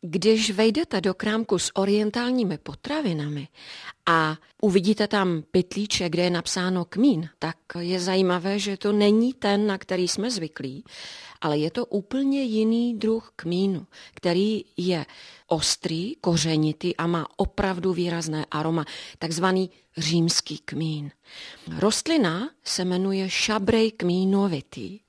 Když vejdete do krámku s orientálními potravinami a uvidíte tam pytlíček, kde je napsáno kmín, tak je zajímavé, že to není ten, na který jsme zvyklí, ale je to úplně jiný druh kmínu, který je ostrý, kořenitý a má opravdu výrazné aroma, takzvaný římský kmín. Rostlina se jmenuje šabrej kmínovitý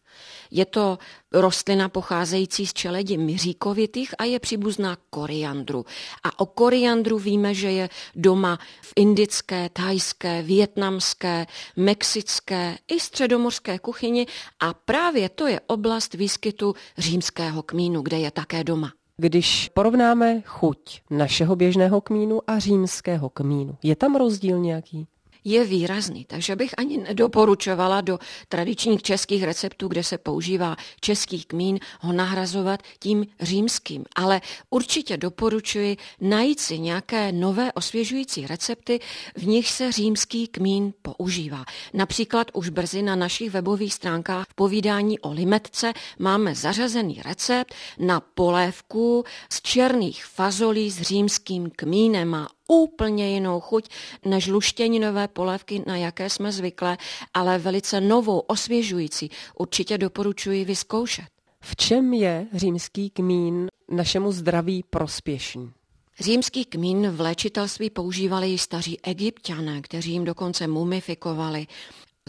je to rostlina pocházející z čeledi myříkovitých a je příbuzná koriandru. A o koriandru víme, že je doma v indické, thajské, větnamské, mexické i středomorské kuchyni a právě to je oblast výskytu římského kmínu, kde je také doma. Když porovnáme chuť našeho běžného kmínu a římského kmínu, je tam rozdíl nějaký? Je výrazný, takže bych ani nedoporučovala do tradičních českých receptů, kde se používá český kmín, ho nahrazovat tím římským. Ale určitě doporučuji najít si nějaké nové osvěžující recepty, v nich se římský kmín používá. Například už brzy na našich webových stránkách v povídání o limetce máme zařazený recept na polévku z černých fazolí s římským kmínem a úplně jinou chuť než luštěninové polévky, na jaké jsme zvyklé, ale velice novou, osvěžující. Určitě doporučuji vyzkoušet. V čem je římský kmín našemu zdraví prospěšný? Římský kmín v léčitelství používali i staří egyptiané, kteří jim dokonce mumifikovali.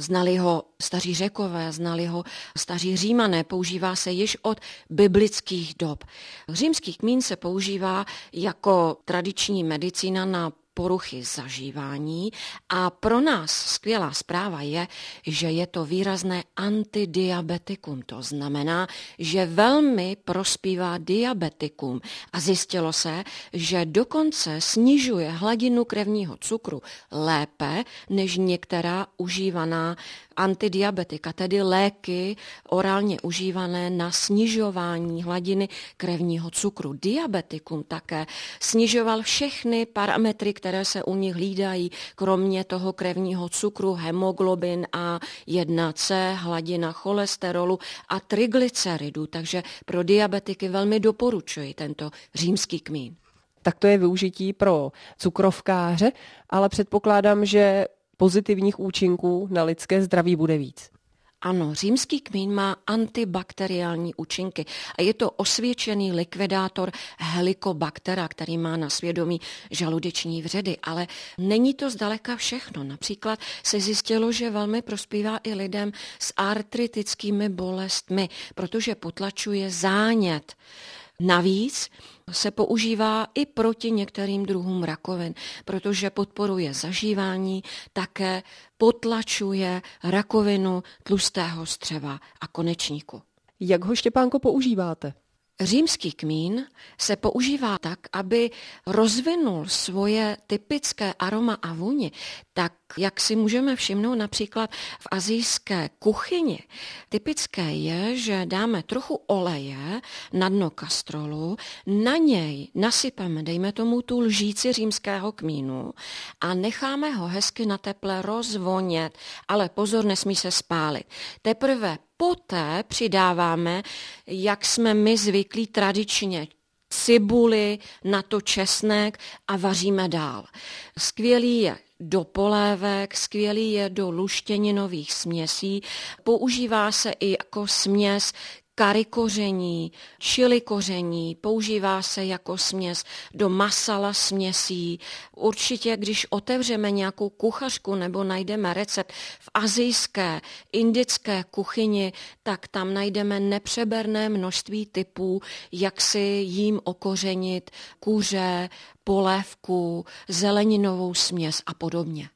Znali ho staří řekové, znali ho staří římané, používá se již od biblických dob. Římský kmín se používá jako tradiční medicína na poruchy zažívání a pro nás skvělá zpráva je, že je to výrazné antidiabetikum. To znamená, že velmi prospívá diabetikum a zjistilo se, že dokonce snižuje hladinu krevního cukru lépe než některá užívaná antidiabetika, tedy léky orálně užívané na snižování hladiny krevního cukru. Diabetikum také snižoval všechny parametry, které se u nich hlídají, kromě toho krevního cukru, hemoglobin A1C, hladina cholesterolu a triglyceridů. Takže pro diabetiky velmi doporučuji tento římský kmín. Tak to je využití pro cukrovkáře, ale předpokládám, že pozitivních účinků na lidské zdraví bude víc. Ano, římský kmín má antibakteriální účinky a je to osvědčený likvidátor helikobaktera, který má na svědomí žaludeční vředy, ale není to zdaleka všechno. Například se zjistilo, že velmi prospívá i lidem s artritickými bolestmi, protože potlačuje zánět. Navíc se používá i proti některým druhům rakovin, protože podporuje zažívání, také potlačuje rakovinu tlustého střeva a konečníku. Jak ho, Štěpánko, používáte? Římský kmín se používá tak, aby rozvinul svoje typické aroma a vůně, tak jak si můžeme všimnout například v azijské kuchyni. Typické je, že dáme trochu oleje na dno kastrolu, na něj nasypeme, dejme tomu tu lžíci římského kmínu a necháme ho hezky na teple rozvonět, ale pozor, nesmí se spálit. Teprve poté přidáváme, jak jsme my zvyklí tradičně, cibuli, na to česnek a vaříme dál. Skvělý je do polévek, skvělý je do luštěninových směsí. Používá se i jako směs kary koření, čili koření, používá se jako směs do masala směsí. Určitě, když otevřeme nějakou kuchařku nebo najdeme recept v azijské, indické kuchyni, tak tam najdeme nepřeberné množství typů, jak si jím okořenit kuře, polévku, zeleninovou směs a podobně.